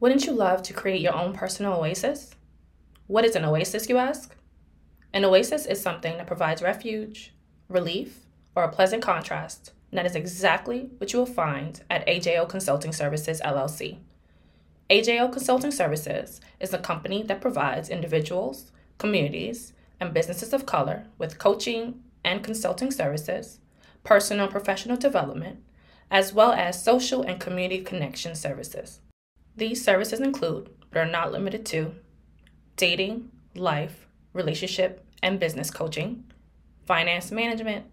Wouldn't you love to create your own personal oasis? What is an oasis, you ask? An oasis is something that provides refuge, relief, or a pleasant contrast, and that is exactly what you will find at AJO Consulting Services LLC. AJO Consulting Services is a company that provides individuals, communities, and businesses of color with coaching and consulting services, personal and professional development, as well as social and community connection services. These services include, but are not limited to, dating, life, relationship, and business coaching, finance management,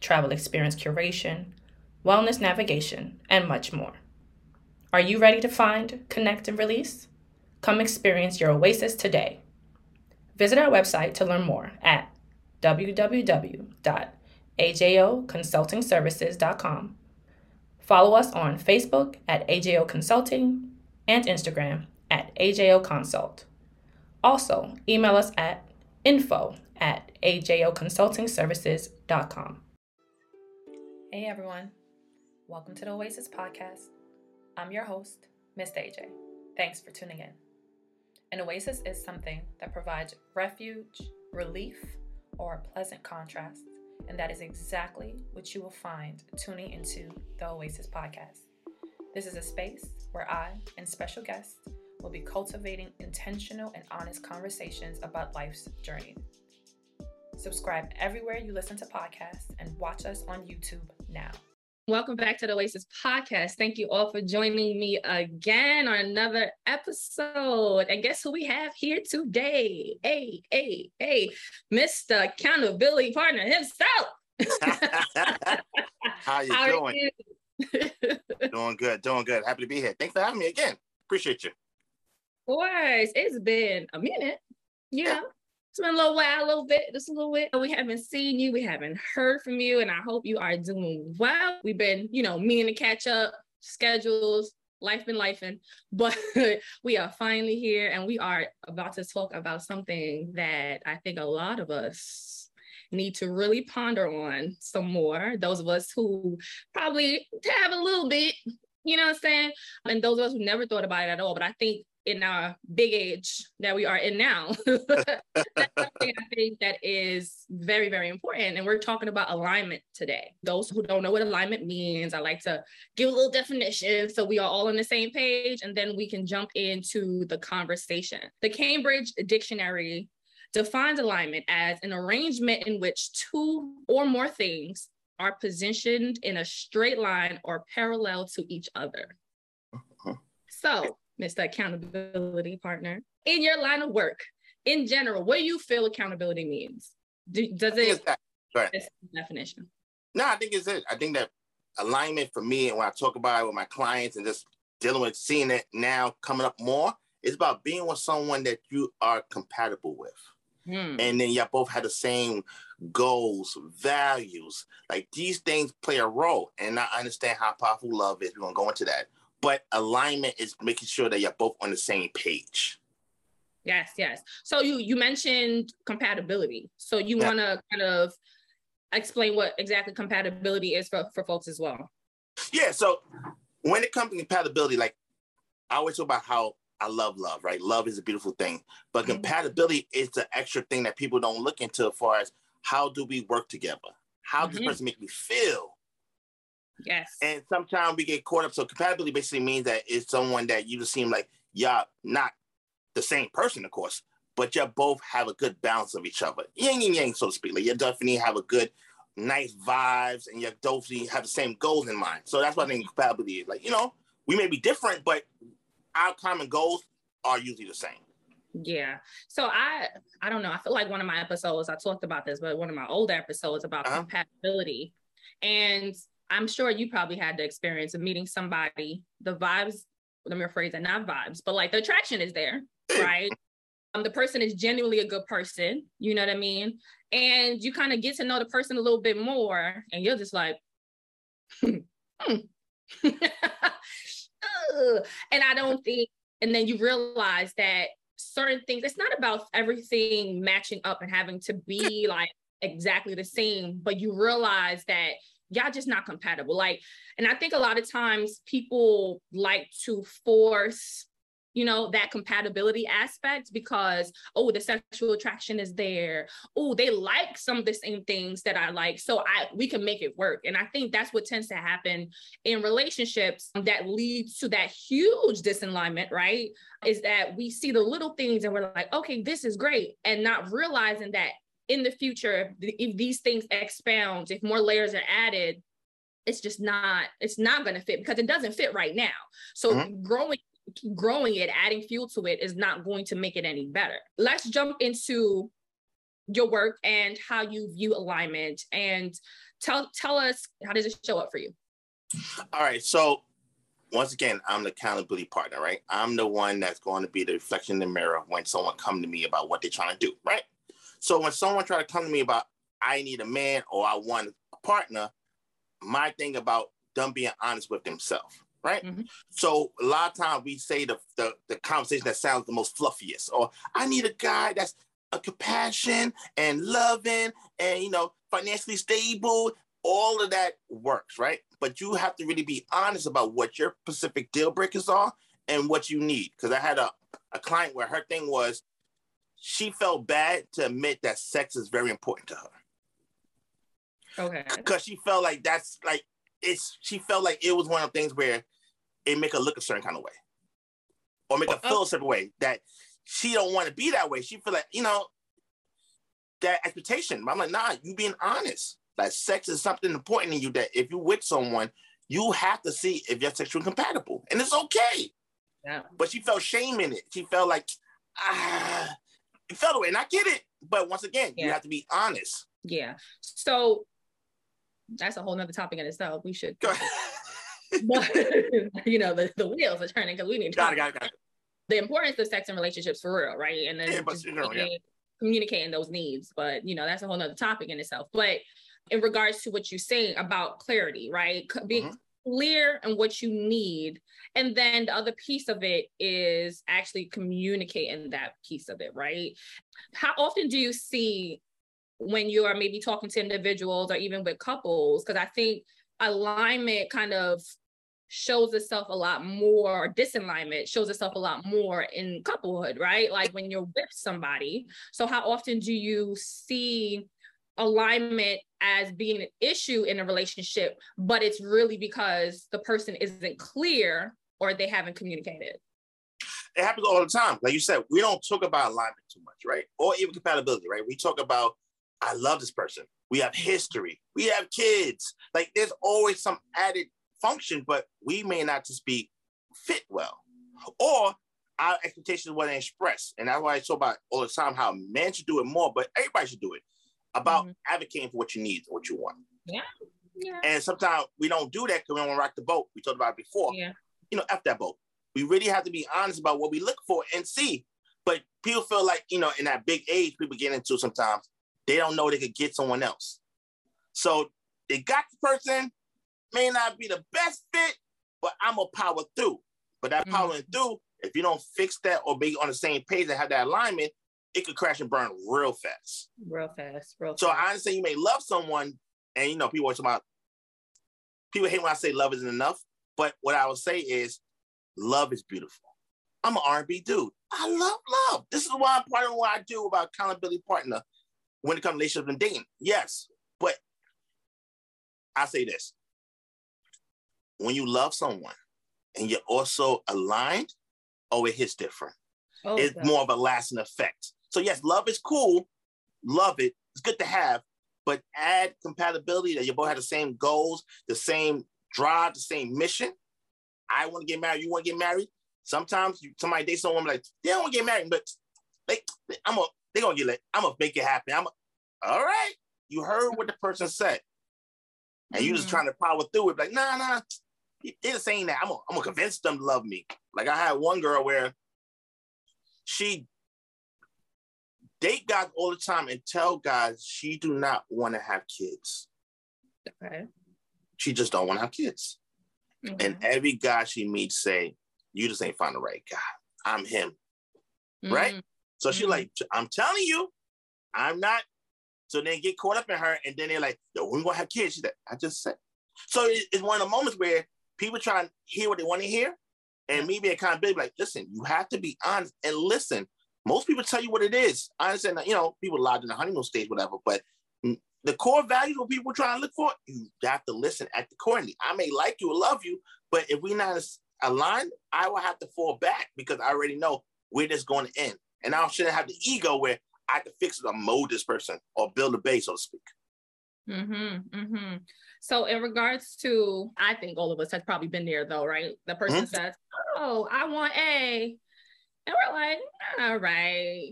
travel experience curation, wellness navigation, and much more. Are you ready to find, connect, and release? Come experience your oasis today. Visit our website to learn more at www.ajoconsultingservices.com. Follow us on Facebook at AJO Consulting and Instagram at AJO Consult. Also, email us at info at ajoconsultingservices.com. Hey everyone, welcome to the Oasis Podcast. I'm your host, Miss AJ. Thanks for tuning in. An oasis is something that provides refuge, relief, or a pleasant contrast, and that is exactly what you will find tuning into the Oasis Podcast. This is a space where I and special guests will be cultivating intentional and honest conversations about life's journey. Subscribe everywhere you listen to podcasts and watch us on YouTube now. Welcome back to the Oasis podcast. Thank you all for joining me again on another episode. And guess who we have here today? Hey, hey, hey, Mr. Accountability Partner himself. How you How doing? You? Doing good, doing good. Happy to be here. Thanks for having me again. Appreciate you course. It's been a minute, you know. It's been a little while, a little bit, just a little bit. We haven't seen you, we haven't heard from you, and I hope you are doing well. We've been, you know, meaning to catch up, schedules, life been lifing, but we are finally here and we are about to talk about something that I think a lot of us need to really ponder on some more. Those of us who probably have a little bit, you know what I'm saying? And those of us who never thought about it at all. But I think in our big age that we are in now. That's something I think that is very, very important. And we're talking about alignment today. Those who don't know what alignment means, I like to give a little definition so we are all on the same page and then we can jump into the conversation. The Cambridge Dictionary defines alignment as an arrangement in which two or more things are positioned in a straight line or parallel to each other. Uh-huh. So, Mr. Accountability Partner, in your line of work, in general, what do you feel accountability means? Do, does it right. definition? No, I think it's it. I think that alignment for me, and when I talk about it with my clients and just dealing with seeing it now coming up more, it's about being with someone that you are compatible with. Hmm. And then y'all both have the same goals, values. Like these things play a role. And I understand how powerful love is. We're gonna go into that but alignment is making sure that you're both on the same page. Yes, yes. So you you mentioned compatibility. So you yeah. want to kind of explain what exactly compatibility is for, for folks as well. Yeah. So when it comes to compatibility, like I always talk about how I love love, right? Love is a beautiful thing, but mm-hmm. compatibility is the extra thing that people don't look into as far as how do we work together? How mm-hmm. does this person make me feel? Yes. And sometimes we get caught up. So compatibility basically means that it's someone that you just seem like y'all not the same person, of course, but you both have a good balance of each other. Yin and yang, so to speak. Like you definitely have a good, nice vibes, and you definitely have the same goals in mind. So that's what I think compatibility is. Like, you know, we may be different, but our common goals are usually the same. Yeah. So I I don't know. I feel like one of my episodes I talked about this, but one of my old episodes about uh-huh. compatibility. And I'm sure you probably had the experience of meeting somebody, the vibes, let me rephrase that, not vibes, but like the attraction is there, right? Um, the person is genuinely a good person, you know what I mean? And you kind of get to know the person a little bit more, and you're just like, hmm. and I don't think, and then you realize that certain things, it's not about everything matching up and having to be like exactly the same, but you realize that y'all just not compatible. Like, and I think a lot of times people like to force you know, that compatibility aspect because, oh, the sexual attraction is there. Oh, they like some of the same things that I like. So I we can make it work. And I think that's what tends to happen in relationships that leads to that huge disalignment, right? Is that we see the little things and we're like, okay, this is great. And not realizing that in the future, if these things expound, if more layers are added, it's just not it's not going to fit because it doesn't fit right now so mm-hmm. growing growing it, adding fuel to it is not going to make it any better. Let's jump into your work and how you view alignment and tell tell us how does it show up for you? All right. So once again, I'm the accountability partner, right? I'm the one that's going to be the reflection in the mirror when someone come to me about what they're trying to do, right? So when someone try to come to me about I need a man or I want a partner, my thing about them being honest with themselves right? Mm-hmm. So a lot of times we say the, the, the conversation that sounds the most fluffiest, or I need a guy that's a compassion and loving and you know financially stable. All of that works, right? But you have to really be honest about what your specific deal breakers are and what you need. Because I had a, a client where her thing was she felt bad to admit that sex is very important to her. Okay. Because she felt like that's like it's she felt like it was one of the things where it make her look a certain kind of way, or make her feel oh. a certain way that she don't want to be that way. She feel like you know that expectation. But I'm like, nah, you being honest. Like sex is something important in you that if you with someone, you have to see if you're sexually compatible, and it's okay. Yeah. But she felt shame in it. She felt like ah, it felt away, and I get it. But once again, yeah. you have to be honest. Yeah. So that's a whole nother topic in itself. We should. but you know, the, the wheels are turning because we need to got it, got it, got it. the importance of sex and relationships for real, right? And then yeah, but, you know, yeah. communicating those needs. But you know, that's a whole nother topic in itself. But in regards to what you're saying about clarity, right? Being mm-hmm. clear on what you need. And then the other piece of it is actually communicating that piece of it, right? How often do you see when you are maybe talking to individuals or even with couples? Because I think alignment kind of shows itself a lot more, disalignment shows itself a lot more in couplehood, right? Like when you're with somebody. So, how often do you see alignment as being an issue in a relationship, but it's really because the person isn't clear or they haven't communicated? It happens all the time. Like you said, we don't talk about alignment too much, right? Or even compatibility, right? We talk about, I love this person. We have history. We have kids. Like there's always some added function, but we may not just be fit well, or our expectations weren't expressed. And that's why I talk about all the time how men should do it more, but everybody should do it about mm-hmm. advocating for what you need, what you want. Yeah. Yeah. And sometimes we don't do that because we don't want to rock the boat. We talked about it before. Yeah. You know, F that boat. We really have to be honest about what we look for and see. But people feel like, you know, in that big age people get into sometimes, they don't know they could get someone else. So they got the person, may not be the best fit, but I'm gonna power through. But that mm-hmm. powering through, if you don't fix that or be on the same page and have that alignment, it could crash and burn real fast. Real fast, real so fast. I understand you may love someone, and you know, people talk about people hate when I say love isn't enough. But what I would say is love is beautiful. I'm an R&B dude. I love love. This is why I'm part of what I do about accountability partner when it comes to relationships and dating. Yes, but I say this when you love someone and you're also aligned, oh, it hits different. Oh, it's God. more of a lasting effect. So, yes, love is cool. Love it. It's good to have, but add compatibility that you both have the same goals, the same drive, the same mission. I want to get married. You want to get married. Sometimes you, somebody dates someone like they don't want to get married, but they, I'm a, they gonna get it. I'm gonna make it happen. I'm a, all right. You heard what the person said and you just mm-hmm. trying to power through it. Like, nah, nah, they're saying that. I'm gonna, I'm gonna convince them to love me. Like I had one girl where she date guys all the time and tell guys she do not want to have kids. Okay. She just don't want to have kids. Okay. And every guy she meets say, "You just ain't find the right guy. I'm him." Mm-hmm. Right. So mm-hmm. she like, I'm telling you, I'm not so they get caught up in her, and then they're like, "Yo, we're gonna have kids." She's like, "I just said." So it's one of the moments where people try and hear what they want to hear, And me being accountability, like, listen, you have to be honest and listen. Most people tell you what it is. I understand that, you know, people lodge in the honeymoon stage, whatever, but the core values what people trying to look for, you have to listen at the core. I may like you or love you, but if we're not aligned, I will have to fall back because I already know where this going to end. And I shouldn't have the ego where I have to fix it or mold this person or build a base, so to speak. Mm-hmm, mm-hmm. So in regards to, I think all of us has probably been there though, right? The person mm-hmm. says, "Oh, I want A," and we're like, "All right."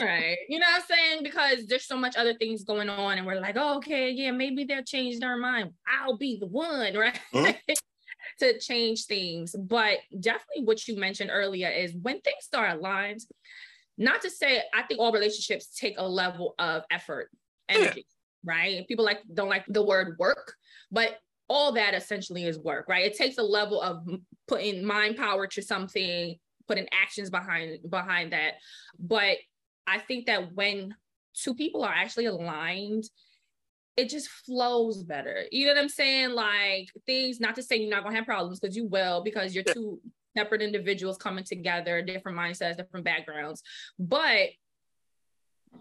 right you know what i'm saying because there's so much other things going on and we're like oh, okay yeah maybe they'll change their mind i'll be the one right mm-hmm. to change things but definitely what you mentioned earlier is when things are aligned not to say i think all relationships take a level of effort energy yeah. Right people like don't like the word work but all that essentially is work right it takes a level of putting mind power to something putting actions behind behind that but I think that when two people are actually aligned, it just flows better. You know what I'm saying? Like things, not to say you're not gonna have problems because you will, because you're two separate individuals coming together, different mindsets, different backgrounds. But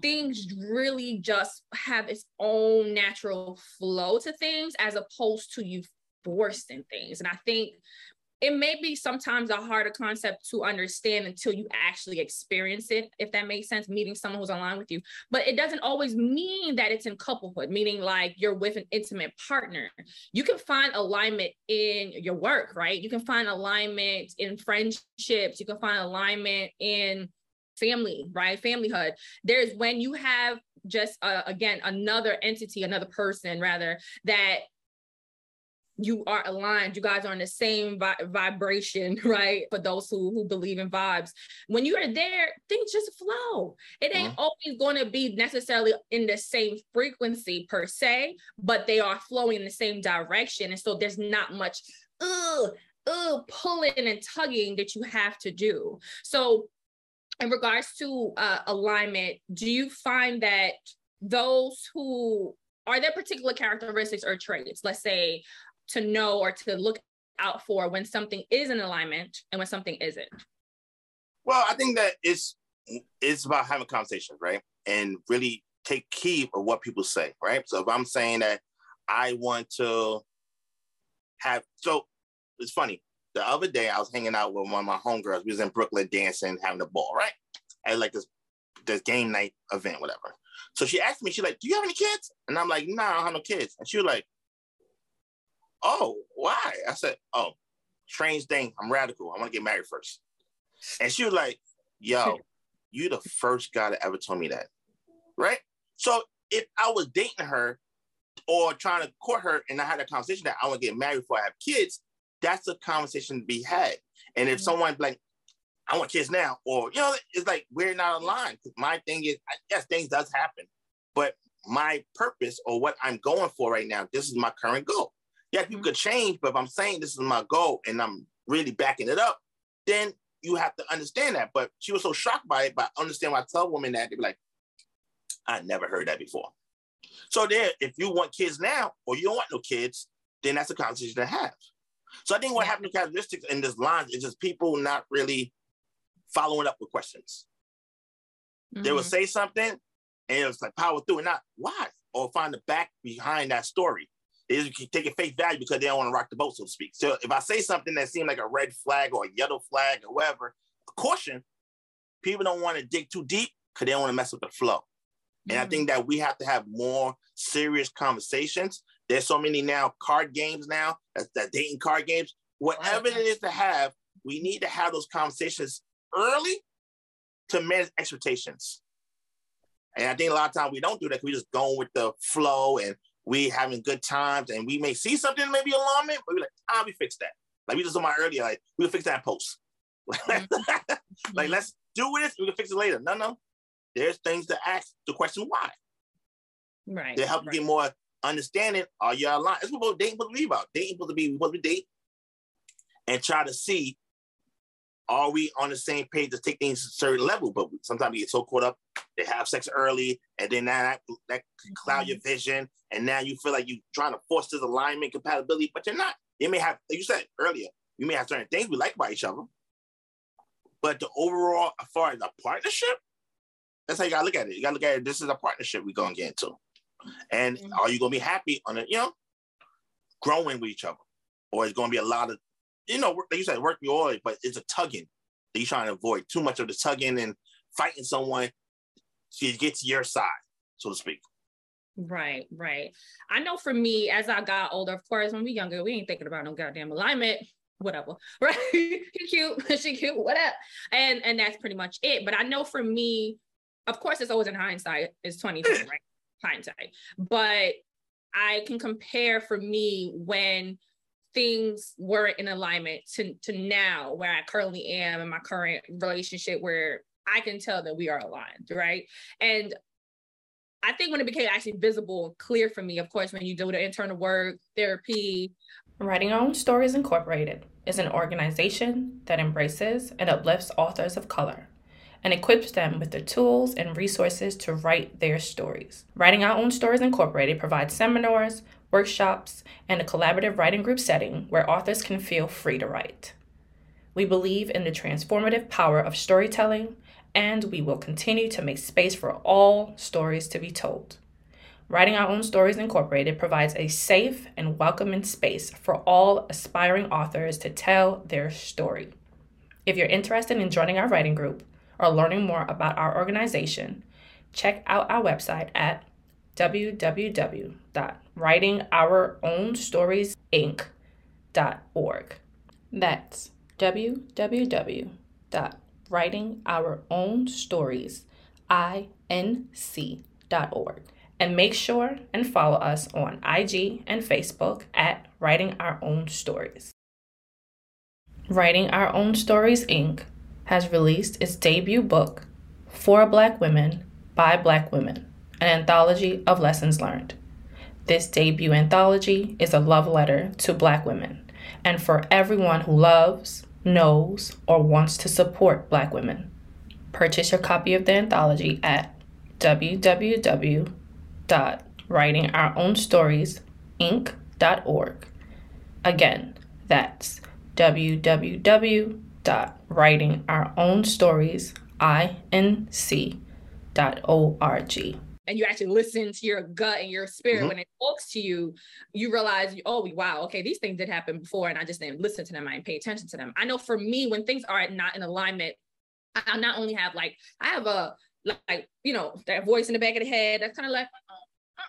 things really just have its own natural flow to things as opposed to you forcing things. And I think it may be sometimes a harder concept to understand until you actually experience it, if that makes sense, meeting someone who's aligned with you. But it doesn't always mean that it's in couplehood, meaning like you're with an intimate partner. You can find alignment in your work, right? You can find alignment in friendships, you can find alignment in family, right? Familyhood. There's when you have just uh, again another entity, another person rather that you are aligned you guys are in the same vi- vibration right for those who who believe in vibes when you are there things just flow it ain't uh-huh. always going to be necessarily in the same frequency per se but they are flowing in the same direction and so there's not much ugh, ugh, pulling and tugging that you have to do so in regards to uh, alignment do you find that those who are there particular characteristics or traits let's say to know or to look out for when something is in alignment and when something isn't? Well, I think that it's it's about having conversations, right? And really take key of what people say, right? So if I'm saying that I want to have so it's funny. The other day I was hanging out with one of my homegirls. We was in Brooklyn dancing, having a ball, right? At like this this game night event, whatever. So she asked me, she's like, Do you have any kids? And I'm like, No, nah, I don't have no kids. And she was like, oh, why? I said, oh, strange thing. I'm radical. I want to get married first. And she was like, yo, you the first guy that ever told me that. Right? So if I was dating her or trying to court her and I had a conversation that I want to get married before I have kids, that's a conversation to be had. And if mm-hmm. someone like, I want kids now, or you know, it's like we're not aligned. My thing is, yes, things does happen, but my purpose or what I'm going for right now, this is my current goal yeah, people could change, but if I'm saying this is my goal and I'm really backing it up, then you have to understand that. But she was so shocked by it, but I understand why I tell women that, they'd be like, I never heard that before. So there, if you want kids now or you don't want no kids, then that's a conversation to have. So I think what happened to characteristics in this line is just people not really following up with questions. Mm-hmm. They will say something and it was like power through and not why, or find the back behind that story is take a face value because they don't want to rock the boat, so to speak. So if I say something that seems like a red flag or a yellow flag or whatever, caution, people don't want to dig too deep because they don't want to mess with the flow. Mm-hmm. And I think that we have to have more serious conversations. There's so many now card games now, that, that dating card games. Whatever it is to have, we need to have those conversations early to manage expectations. And I think a lot of times we don't do that. Because we just go with the flow and we having good times and we may see something maybe alarming, but we're like, ah, we fix that. Like we just on my earlier, like we'll fix that post. Mm-hmm. like let's do this, we can fix it later. No, no. There's things to ask the question why. Right. To help right. you get more understanding. Are you aligned? That's what dating supposed to be about. Dating supposed to be what we date and try to see are we on the same page to take things to a certain level? But sometimes we get so caught up, they have sex early, and then that that can cloud your mm-hmm. vision, and now you feel like you're trying to force this alignment, compatibility, but you're not. You may have, like you said earlier, you may have certain things we like about each other, but the overall, as far as a partnership, that's how you gotta look at it. You gotta look at it. This is a partnership we're gonna get into, and mm-hmm. are you gonna be happy on it? You know, growing with each other, or it's gonna be a lot of, you know, like you said, work your oil, but it's a tugging that you're trying to avoid. Too much of the tugging and fighting someone to get to your side, so to speak. Right, right. I know for me, as I got older, of course, when we younger, we ain't thinking about no goddamn alignment, whatever. Right? he cute, she cute, whatever. And and that's pretty much it. But I know for me, of course, it's always in hindsight, it's 2020, right? Hindsight. But I can compare for me when things weren't in alignment to, to now where I currently am in my current relationship where I can tell that we are aligned, right? And I think when it became actually visible and clear for me, of course, when you do the internal work, therapy. Writing Our Own Stories Incorporated is an organization that embraces and uplifts authors of color and equips them with the tools and resources to write their stories. Writing Our Own Stories Incorporated provides seminars, workshops, and a collaborative writing group setting where authors can feel free to write. We believe in the transformative power of storytelling and we will continue to make space for all stories to be told. Writing Our Own Stories Incorporated provides a safe and welcoming space for all aspiring authors to tell their story. If you're interested in joining our writing group or learning more about our organization, check out our website at www.writingourownStoriesInc.org. That's www writing our own stories, inc.org. And make sure and follow us on IG and Facebook at Writing Our Own Stories. Writing Our Own Stories Inc. has released its debut book, For Black Women by Black Women, an anthology of lessons learned. This debut anthology is a love letter to Black women and for everyone who loves, knows, or wants to support Black women. Purchase your copy of the anthology at www.writingourownStoriesInc.org. Again, that's www.writingourownStoriesInc.org and you actually listen to your gut and your spirit mm-hmm. when it talks to you, you realize, oh, wow, okay, these things did happen before, and I just didn't listen to them. I didn't pay attention to them. I know for me, when things are not in alignment, I not only have like, I have a, like, you know, that voice in the back of the head that's kind of like,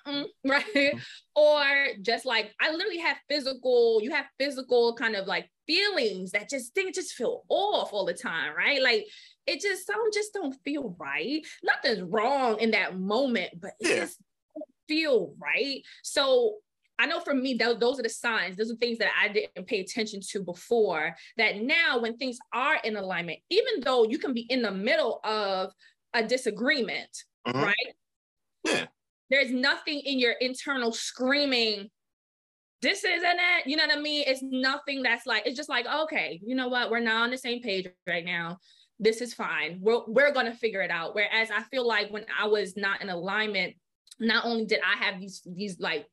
uh-uh, right? Mm-hmm. Or just like I literally have physical, you have physical kind of like feelings that just things just feel off all the time, right? Like it just some just don't feel right. Nothing's wrong in that moment, but it yeah. just don't feel right. So I know for me, those, those are the signs. Those are things that I didn't pay attention to before. That now, when things are in alignment, even though you can be in the middle of a disagreement, mm-hmm. right? Yeah. There's nothing in your internal screaming, this isn't it. You know what I mean? It's nothing that's like, it's just like, okay, you know what? We're not on the same page right now this is fine. We're, we're going to figure it out. Whereas I feel like when I was not in alignment, not only did I have these, these like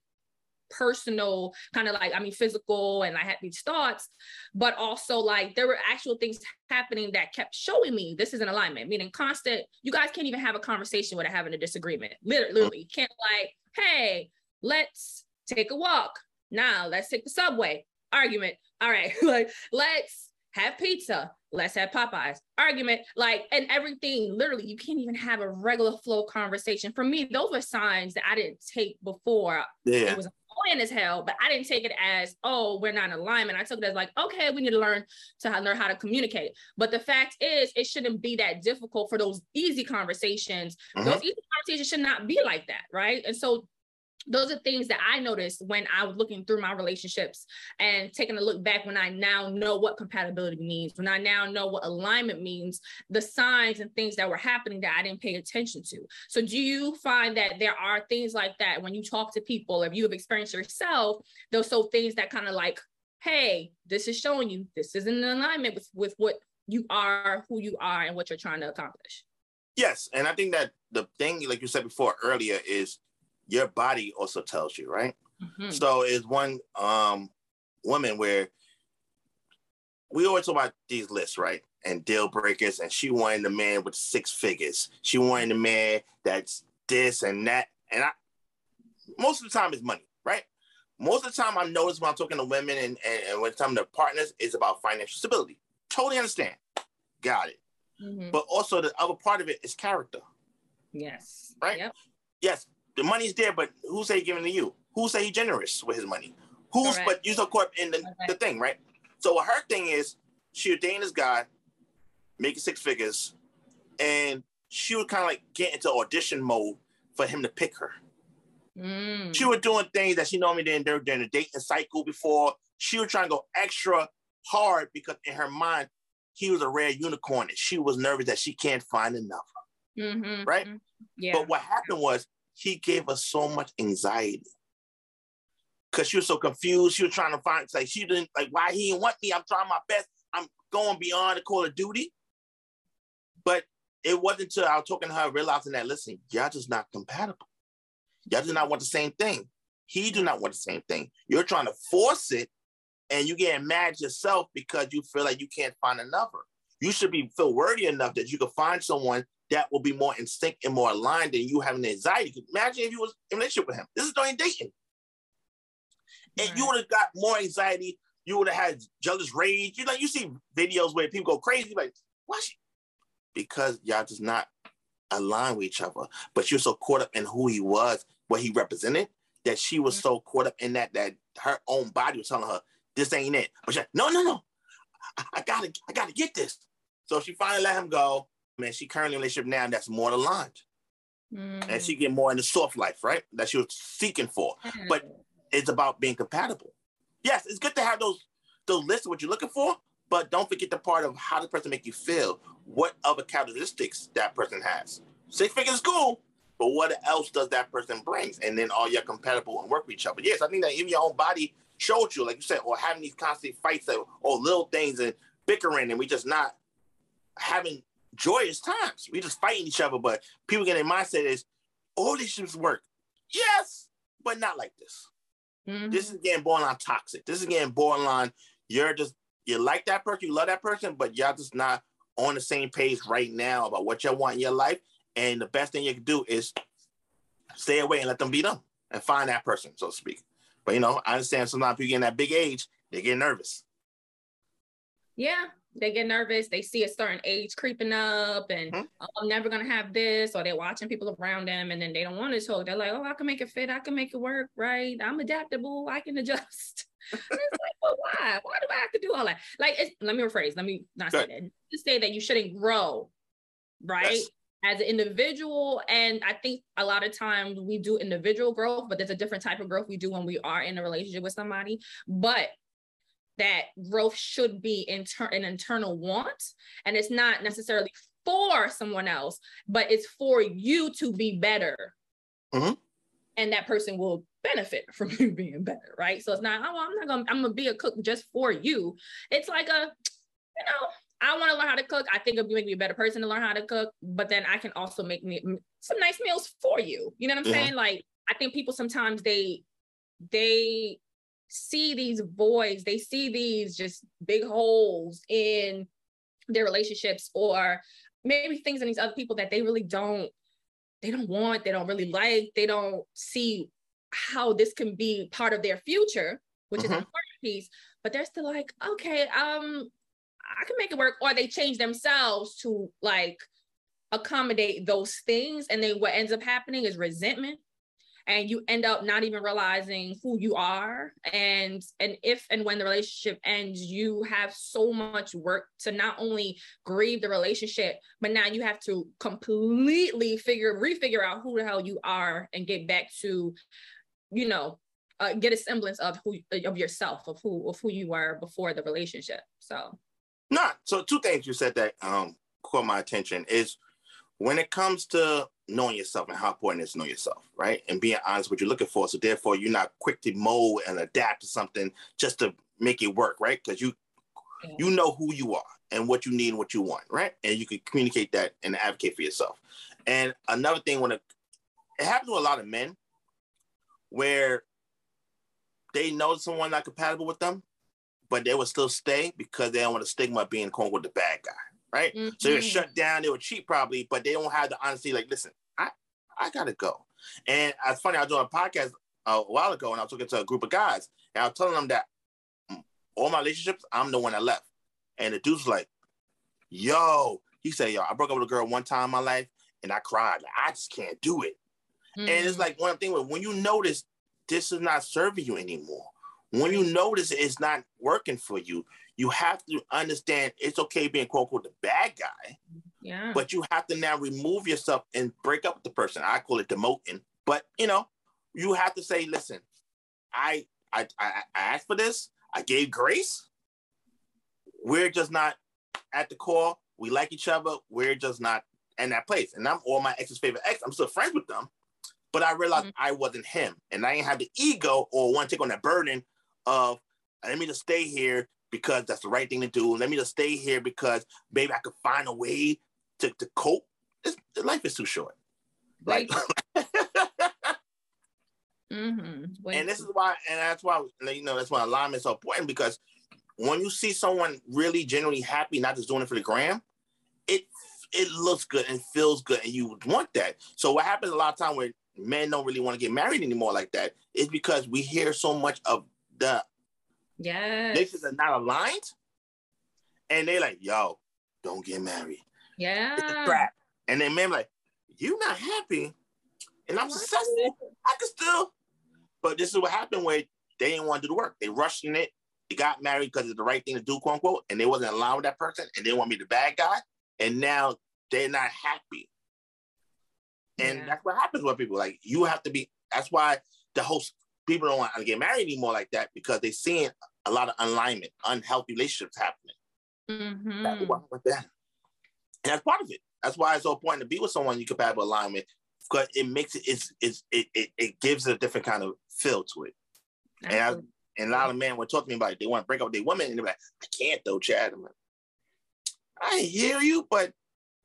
personal kind of like, I mean, physical and I had these thoughts, but also like there were actual things happening that kept showing me this is an alignment, meaning constant, you guys can't even have a conversation without having a disagreement. Literally, literally can't like, hey, let's take a walk. Now let's take the subway. Argument. All right. like, let's have pizza let's have Popeyes argument, like, and everything. Literally, you can't even have a regular flow conversation. For me, those were signs that I didn't take before. Yeah. It was annoying as hell, but I didn't take it as, oh, we're not in alignment. I took it as like, okay, we need to learn to learn how to communicate. But the fact is, it shouldn't be that difficult for those easy conversations. Uh-huh. Those easy conversations should not be like that, right? And so those are things that I noticed when I was looking through my relationships and taking a look back when I now know what compatibility means, when I now know what alignment means, the signs and things that were happening that I didn't pay attention to. So, do you find that there are things like that when you talk to people, if you have experienced yourself, those so things that kind of like, hey, this is showing you this is in alignment with, with what you are, who you are, and what you're trying to accomplish? Yes. And I think that the thing, like you said before earlier, is your body also tells you, right? Mm-hmm. So is one um woman where we always talk about these lists, right? And deal breakers. And she wanted the man with six figures. She wanted the man that's this and that. And I, most of the time, is money, right? Most of the time, I notice when I'm talking to women and, and, and when I'm to partners, is about financial stability. Totally understand. Got it. Mm-hmm. But also, the other part of it is character. Yes. Right? Yep. Yes, the money's there, but who say he giving to you? Who say he generous with his money? Who's Correct. but you so caught in the, the thing, right? So what her thing is, she dating this guy, making six figures, and she would kind of like get into audition mode for him to pick her. Mm. She was doing things that she normally didn't do during the dating cycle before. She was trying to go extra hard because in her mind, he was a rare unicorn and she was nervous that she can't find another. Mm-hmm. Right? Mm-hmm. Yeah. But what happened was he gave us so much anxiety because she was so confused. She was trying to find like she didn't like why he didn't want me. I'm trying my best. I'm going beyond the call of duty. But it wasn't until I was talking to her realizing that listen, y'all just not compatible. Y'all do not want the same thing. He do not want the same thing. You're trying to force it, and you get mad yourself because you feel like you can't find another. You should be feel worthy enough that you can find someone that will be more in sync and more aligned than you having anxiety. Imagine if you was in a relationship with him. This is during dating. And right. you would have got more anxiety. You would have had jealous rage. You know, you see videos where people go crazy, like, why she? Because y'all just not align with each other. But you're so caught up in who he was, what he represented, that she was mm-hmm. so caught up in that that her own body was telling her, this ain't it. But she, no, no, no. I, I gotta, I gotta get this. So she finally let him go. Man, she currently in a relationship now that's more aligned. Mm. And she get more in the soft life, right? That she was seeking for. Mm. But it's about being compatible. Yes, it's good to have those those lists of what you're looking for, but don't forget the part of how the person make you feel. What other characteristics that person has. Six figures is cool, but what else does that person brings? And then all you're compatible and work with each other. Yes, I think that even your own body showed you, like you said, or having these constant fights or, or little things and bickering, and we just not having joyous times. We just fighting each other, but people get their mindset is all these relationships work. Yes, but not like this. Mm-hmm. This is getting borderline toxic. This is getting borderline. You're just you like that person, you love that person, but y'all just not on the same page right now about what y'all want in your life. And the best thing you can do is stay away and let them be them and find that person, so to speak. But you know, I understand sometimes people get in that big age, they get nervous. Yeah, they get nervous. They see a certain age creeping up, and mm-hmm. oh, I'm never gonna have this, or they're watching people around them, and then they don't want to talk. They're like, "Oh, I can make it fit. I can make it work. Right? I'm adaptable. I can adjust." it's like, well, why? Why do I have to do all that? Like, let me rephrase. Let me not say that. Just say that you shouldn't grow, right? Yes. As an individual, and I think a lot of times we do individual growth, but there's a different type of growth we do when we are in a relationship with somebody. But that growth should be inter- an internal want and it's not necessarily for someone else but it's for you to be better mm-hmm. and that person will benefit from you being better right so it's not oh i'm not gonna i'm gonna be a cook just for you it's like a you know I want to learn how to cook. I think it'll make me a better person to learn how to cook, but then I can also make me some nice meals for you. You know what I'm yeah. saying? Like I think people sometimes they they see these voids, they see these just big holes in their relationships or maybe things in these other people that they really don't they don't want, they don't really like, they don't see how this can be part of their future, which mm-hmm. is an important piece, but they're still like, okay, um, I can make it work. Or they change themselves to like accommodate those things. And then what ends up happening is resentment and you end up not even realizing who you are. And and if and when the relationship ends you have so much work to not only grieve the relationship but now you have to completely figure refigure out who the hell you are and get back to you know uh, get a semblance of who of yourself of who of who you were before the relationship. So. Not so two things you said that um caught my attention is when it comes to knowing yourself and how important it is to know yourself, right? And being honest with what you're looking for. So therefore you're not quick to mold and adapt to something just to make it work, right? Because you yeah. you know who you are and what you need and what you want, right? And you can communicate that and advocate for yourself. And another thing when it, it happens to a lot of men where they know someone not compatible with them, but they would still stay because they don't want the stigma of being quote with the bad guy, right? Mm-hmm. So they're shut down. They were cheap probably, but they don't have the honesty. Like, listen, I I gotta go. And it's funny. I was doing a podcast a while ago, and I was talking to a group of guys, and I was telling them that all my relationships, I'm the one that left. And the dude's like, "Yo," he said, "Yo, I broke up with a girl one time in my life, and I cried. Like, I just can't do it." Mm-hmm. And it's mm. like one thing when you notice this is not serving you anymore when you notice it's not working for you, you have to understand it's okay being quote unquote the bad guy. Yeah. But you have to now remove yourself and break up with the person. I call it demoting. But you know, you have to say, listen, I I I, I asked for this. I gave grace. We're just not at the core. We like each other. We're just not in that place. And I'm all my ex's favorite ex. I'm still friends with them. But I realized mm-hmm. I wasn't him. And I didn't have the ego or want to take on that burden of let me just stay here because that's the right thing to do. Let me just stay here because maybe I could find a way to, to cope. This, life is too short. Like, mm-hmm. and this is why, and that's why you know that's why alignment is so important because when you see someone really genuinely happy, not just doing it for the gram, it it looks good and feels good, and you would want that. So what happens a lot of time when men don't really want to get married anymore like that is because we hear so much of the yeah nations are not aligned, and they like, yo, don't get married. Yeah, it's a trap. And then men like, you not happy, and I'm successful. I can still. But this is what happened where they didn't want to do the work. They rushed in it. They got married because it's the right thing to do, quote unquote, and they wasn't aligned with that person, and they want me the bad guy, and now they're not happy. And yeah. that's what happens with people. Like you have to be. That's why the whole people don't want to get married anymore like that because they're seeing a lot of alignment, unhealthy relationships happening. Mm-hmm. That's with that. And that's part of it. That's why it's so important to be with someone you compatible alignment because it makes it it's, it's it, it, it gives it a different kind of feel to it. And, I, and a lot of men were talking to me about it. They want to break up with their women and they're like, I can't though, Chad. I'm like, I hear you, but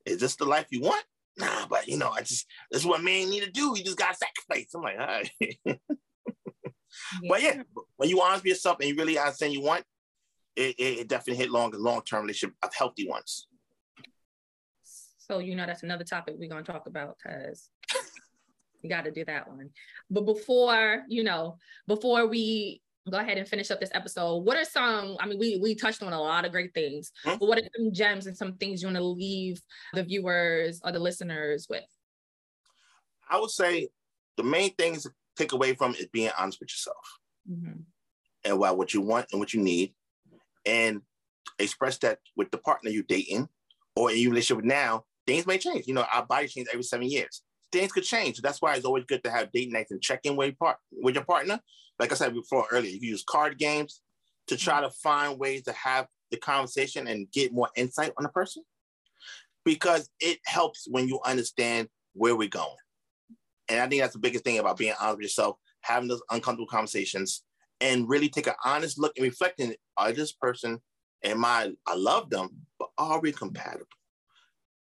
is this the life you want? Nah, but you know, I just this is what men need to do. You just gotta sacrifice. I'm like, all right. Yeah. But yeah, when you honest with yourself and you really understand you want, it, it, it definitely hit long long term relationship of healthy ones. So you know that's another topic we're gonna talk about because you got to do that one. But before you know, before we go ahead and finish up this episode, what are some? I mean, we we touched on a lot of great things, mm-hmm. but what are some gems and some things you want to leave the viewers or the listeners with? I would say the main things take away from is being honest with yourself mm-hmm. and about what you want and what you need, and express that with the partner you're dating or in your relationship now. Things may change. You know, our body changes every seven years. Things could change. That's why it's always good to have date nights and check in with your, part- with your partner. Like I said before earlier, you can use card games to try to find ways to have the conversation and get more insight on the person because it helps when you understand where we're going. And I think that's the biggest thing about being honest with yourself, having those uncomfortable conversations, and really take an honest look and reflecting: Are this person? Am I? I love them, but are we compatible?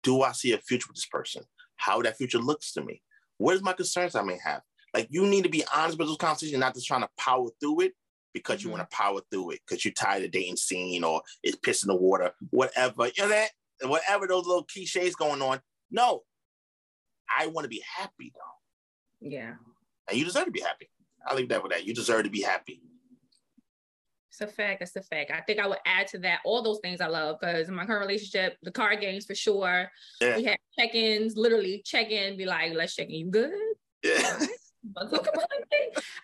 Do I see a future with this person? How that future looks to me? What is my concerns I may have? Like you need to be honest with those conversations, not just trying to power through it because mm-hmm. you want to power through it because you're tired of dating scene or it's pissing the water, whatever. You know that whatever those little cliches going on. No, I want to be happy though. Yeah. And you deserve to be happy. I'll leave that with that. You deserve to be happy. It's a fact. It's a fact. I think I would add to that all those things I love because in my current relationship, the card games for sure. Yeah. We had check-ins, literally check-in, be like, let's check in. You good? Yeah.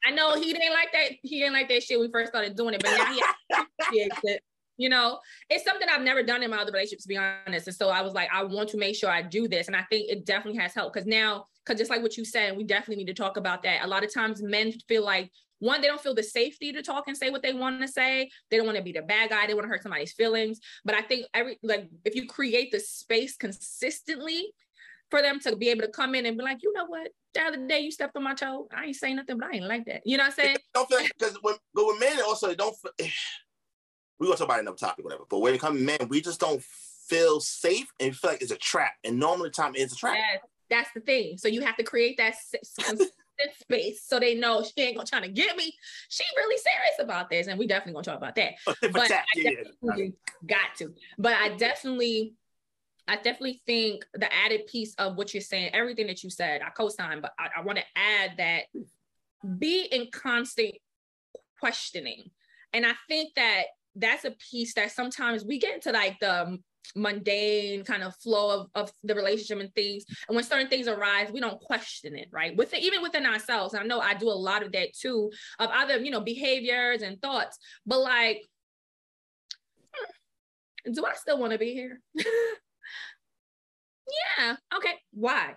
I know he didn't like that. He didn't like that shit when we first started doing it, but now he appreciates it. You know, it's something I've never done in my other relationships, to be honest. And so I was like, I want to make sure I do this. And I think it definitely has helped because now because just like what you said, we definitely need to talk about that. A lot of times men feel like one, they don't feel the safety to talk and say what they want to say. They don't want to be the bad guy. They want to hurt somebody's feelings. But I think every like if you create the space consistently for them to be able to come in and be like, you know what, the other day you stepped on my toe. I ain't saying nothing, but I ain't like that. You know what I'm saying? Don't feel because when but with men also don't. We gonna talk about another topic, whatever. But when it comes to men, we just don't feel safe and feel like it's a trap. And normally, the time is a trap. Yes that's the thing. So you have to create that space so they know she ain't gonna try to get me. She really serious about this, and we definitely gonna talk about that. but I definitely got to. But I definitely, I definitely think the added piece of what you're saying, everything that you said, I co-sign, but I, I want to add that be in constant questioning. And I think that that's a piece that sometimes we get into like the um, mundane kind of flow of, of the relationship and things. And when certain things arise, we don't question it, right? With even within ourselves. I know I do a lot of that too, of other, you know, behaviors and thoughts. But like, do I still want to be here? yeah. Okay. Why?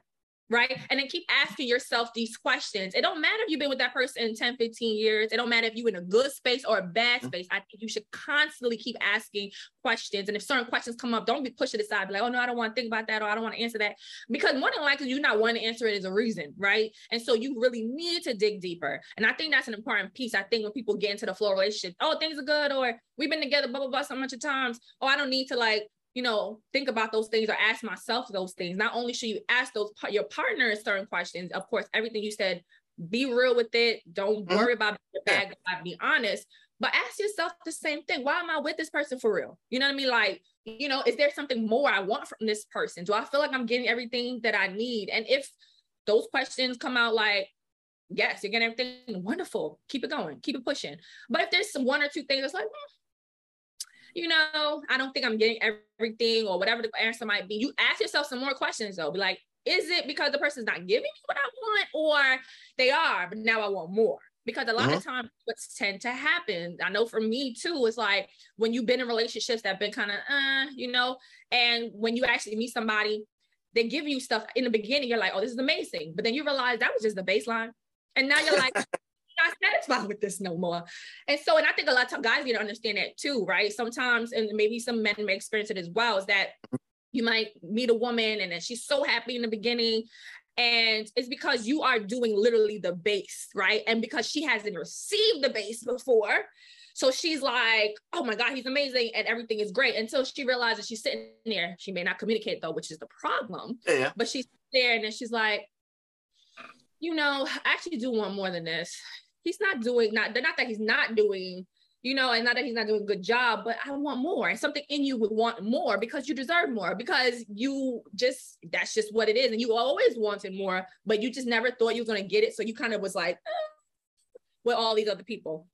Right? And then keep asking yourself these questions. It don't matter if you've been with that person 10, 15 years. It don't matter if you're in a good space or a bad mm-hmm. space. I think you should constantly keep asking questions. And if certain questions come up, don't be push it aside. Be like, oh no, I don't want to think about that or I don't want to answer that. Because more than likely you're not wanting to answer it is a reason, right? And so you really need to dig deeper. And I think that's an important piece. I think when people get into the flow relationship, oh, things are good, or we've been together, blah, blah, blah, so much of times. Oh, I don't need to like you know, think about those things or ask myself those things. Not only should you ask those your partner certain questions, of course, everything you said, be real with it. Don't mm-hmm. worry about the bad guy, be honest. But ask yourself the same thing. Why am I with this person for real? You know what I mean? Like, you know, is there something more I want from this person? Do I feel like I'm getting everything that I need? And if those questions come out like, yes, you're getting everything wonderful, keep it going, keep it pushing. But if there's some one or two things that's like, hmm, you know, I don't think I'm getting everything or whatever the answer might be. You ask yourself some more questions though. Be like, is it because the person's not giving me what I want or they are, but now I want more? Because a lot of uh-huh. times what's tend to happen, I know for me too, it's like when you've been in relationships that have been kind of, uh, you know, and when you actually meet somebody, they give you stuff in the beginning, you're like, oh, this is amazing. But then you realize that was just the baseline. And now you're like, not satisfied with this no more. And so, and I think a lot of guys need to understand that too, right? Sometimes, and maybe some men may experience it as well, is that you might meet a woman and then she's so happy in the beginning. And it's because you are doing literally the base, right? And because she hasn't received the base before. So she's like, oh my God, he's amazing and everything is great. Until she realizes she's sitting there. She may not communicate though, which is the problem. Yeah. But she's there and then she's like, you know, I actually do want more than this he's not doing not not that he's not doing you know, and not that he's not doing a good job, but I want more. And something in you would want more because you deserve more, because you just, that's just what it is. And you always wanted more, but you just never thought you were going to get it. So you kind of was like, eh, with all these other people.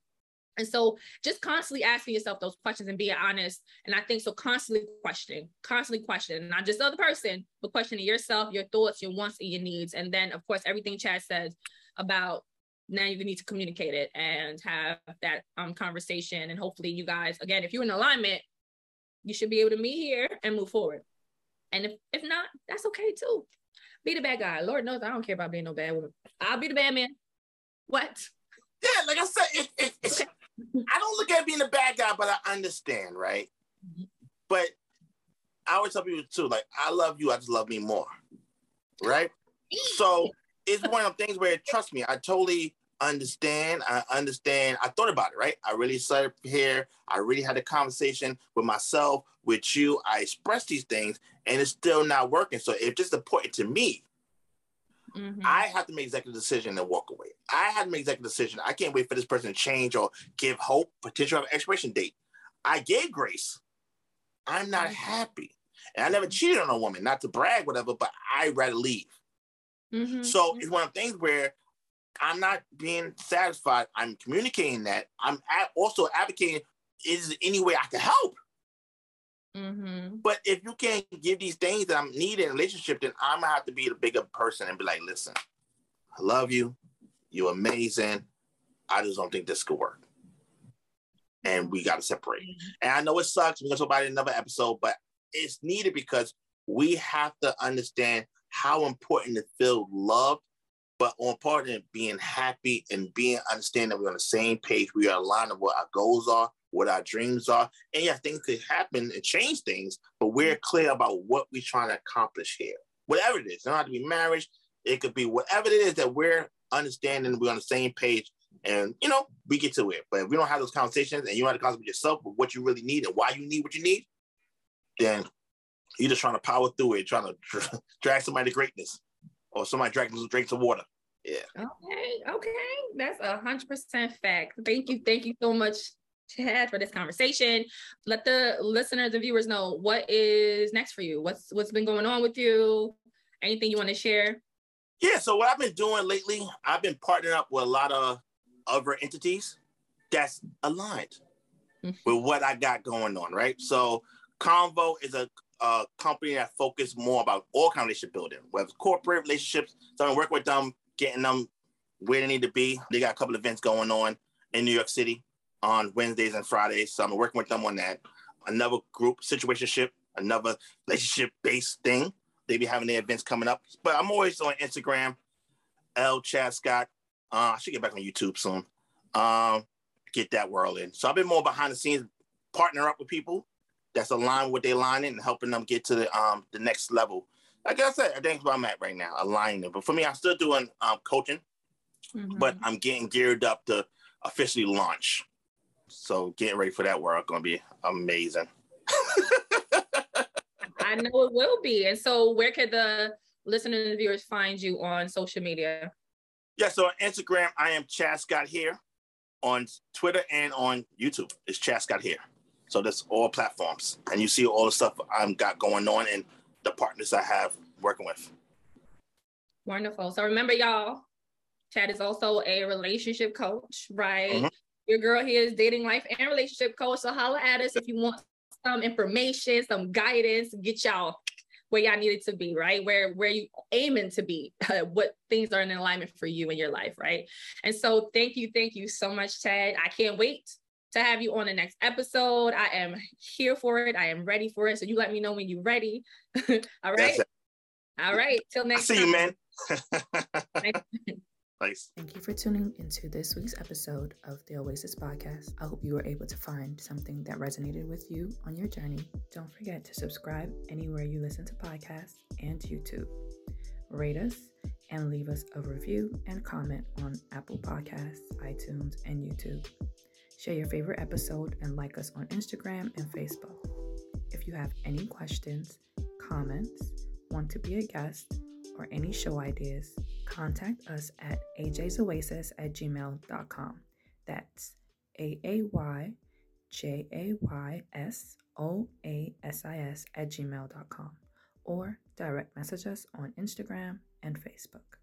And so just constantly asking yourself those questions and being honest. And I think so constantly questioning, constantly questioning, not just the other person, but questioning yourself, your thoughts, your wants, and your needs. And then, of course, everything Chad says about now you need to communicate it and have that um, conversation. And hopefully, you guys, again, if you're in alignment, you should be able to meet here and move forward. And if, if not, that's okay too. Be the bad guy. Lord knows I don't care about being no bad woman. I'll be the bad man. What? Yeah, like I said, it, it, it's, okay. I don't look at being a bad guy, but I understand, right? Mm-hmm. But I always tell people too, like, I love you, I just love me more, right? so it's one of the things where, trust me, I totally understand. I understand. I thought about it, right? I really sat here. I really had a conversation with myself, with you. I expressed these things, and it's still not working. So if it's important to me, mm-hmm. I have to make executive decision and walk away. I have to make executive decision. I can't wait for this person to change or give hope, potential of expiration date. I gave grace. I'm not mm-hmm. happy. And I never cheated on a woman, not to brag, whatever, but I'd rather leave. Mm-hmm. So it's one of the things where I'm not being satisfied. I'm communicating that. I'm also advocating is there any way I can help? Mm-hmm. But if you can't give these things that I'm needing in a relationship, then I'm gonna have to be the bigger person and be like, listen, I love you. You're amazing. I just don't think this could work. And we gotta separate. Mm-hmm. And I know it sucks. We're gonna talk about it in another episode, but it's needed because we have to understand how important to feel loved but on part of being happy and being understanding that we're on the same page, we are aligned of what our goals are, what our dreams are. And yeah, things could happen and change things, but we're clear about what we're trying to accomplish here. Whatever it is, it don't have to be marriage, it could be whatever it is that we're understanding, we're on the same page, and you know, we get to it. But if we don't have those conversations and you have to conversation with yourself with what you really need and why you need what you need, then you're just trying to power through it, trying to drag somebody to greatness or somebody drag, drinks some water. Yeah. Okay. Okay. That's a hundred percent fact. Thank you. Thank you so much, Chad, for this conversation. Let the listeners and viewers know what is next for you. What's what's been going on with you? Anything you want to share? Yeah. So what I've been doing lately, I've been partnering up with a lot of other entities that's aligned mm-hmm. with what I got going on. Right. So Convo is a a company that focus more about all kind of relationship building, whether corporate relationships. starting I work with them, getting them where they need to be. They got a couple events going on in New York City on Wednesdays and Fridays. So I'm working with them on that. Another group situationship, another relationship based thing. They be having their events coming up. But I'm always on Instagram, L Chad Scott. Uh, I should get back on YouTube soon. Um, get that world in. So I've been more behind the scenes, partner up with people that's aligned with their lining and helping them get to the um the next level. Like I said, I think where I'm at right now, aligning. But for me, I'm still doing um, coaching, mm-hmm. but I'm getting geared up to officially launch. So getting ready for that work gonna be amazing. I know it will be. And so where could the listeners and viewers find you on social media? Yeah, so on Instagram, I am Chad Scott here. On Twitter and on YouTube, it's Chad Scott here. So that's all platforms, and you see all the stuff I've got going on and the partners I have working with. Wonderful. So remember, y'all, Chad is also a relationship coach, right? Mm-hmm. Your girl here is dating life and relationship coach. So holla at us if you want some information, some guidance, get y'all where y'all needed to be, right? Where where you aiming to be, what things are in alignment for you in your life, right? And so thank you, thank you so much, Chad. I can't wait to have you on the next episode. I am here for it. I am ready for it. So you let me know when you're ready. All right. All right. Till next I see time. you, man. Nice. Thank you for tuning into this week's episode of the Oasis Podcast. I hope you were able to find something that resonated with you on your journey. Don't forget to subscribe anywhere you listen to podcasts and YouTube. Rate us and leave us a review and comment on Apple Podcasts, iTunes, and YouTube. Share your favorite episode and like us on Instagram and Facebook. If you have any questions, comments, want to be a guest, or any show ideas, contact us at aayjaysoasis at gmail.com. That's A A Y J A Y S O A S I S at gmail.com or direct message us on Instagram and Facebook.